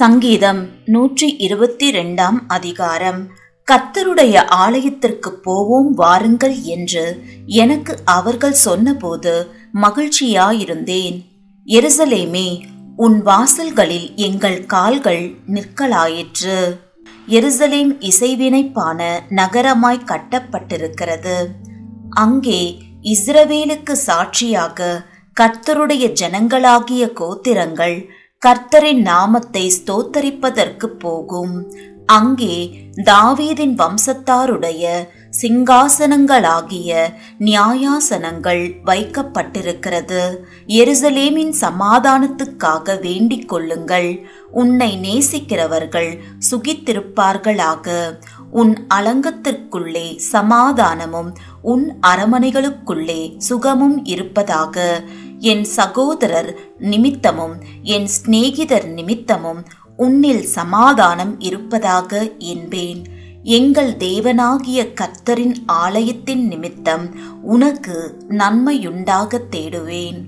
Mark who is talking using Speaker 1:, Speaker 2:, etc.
Speaker 1: சங்கீதம் நூற்றி இருபத்தி ரெண்டாம் அதிகாரம். கர்த்தருடைய ஆலயத்திற்கு போவோம் வாருங்கள் என்று எனக்கு அவர்கள் சொன்னபோது மகிழ்ச்சியாயிருந்தேன். எருசலேமே உன் வாசல்களில் எங்கள் கால்கள் நிற்கலாயிற்று. எருசலேம் இசைவினைப்பான நகரமாய் கட்டப்பட்டிருக்கிறது. அங்கே இஸ்ரவேலுக்கு சாட்சியாக கர்த்தருடைய ஜனங்களாகிய கோத்திரங்கள் கர்த்தரின் நாமத்தை ஸ்தோத்தரிப்பதற்கு போகும். அங்கே தாவீதின் வம்சத்தாருடைய சிங்காசனங்களாகிய நியாயாசனங்கள் வைக்கப்பட்டிருக்கிறது. எருசலேமின் சமாதானத்துக்காக வேண்டிக் கொள்ளுங்கள். உன்னை நேசிக்கிறவர்கள் சுகித்திருப்பார்களாக. உன் அலங்கத்திற்குள்ளே சமாதானமும் உன் அரமனைகளுக்குள்ளே சுகமும் இருப்பதாக. என் சகோதரர் நிமித்தமும் என் சிநேகிதர் நிமித்தமும் உன்னில் சமாதானம் இருப்பதாக என்பேன். எங்கள் தேவனாகிய கர்த்தரின் ஆலயத்தின் நிமித்தம் உனக்கு நன்மையுண்டாக தேடுவேன்.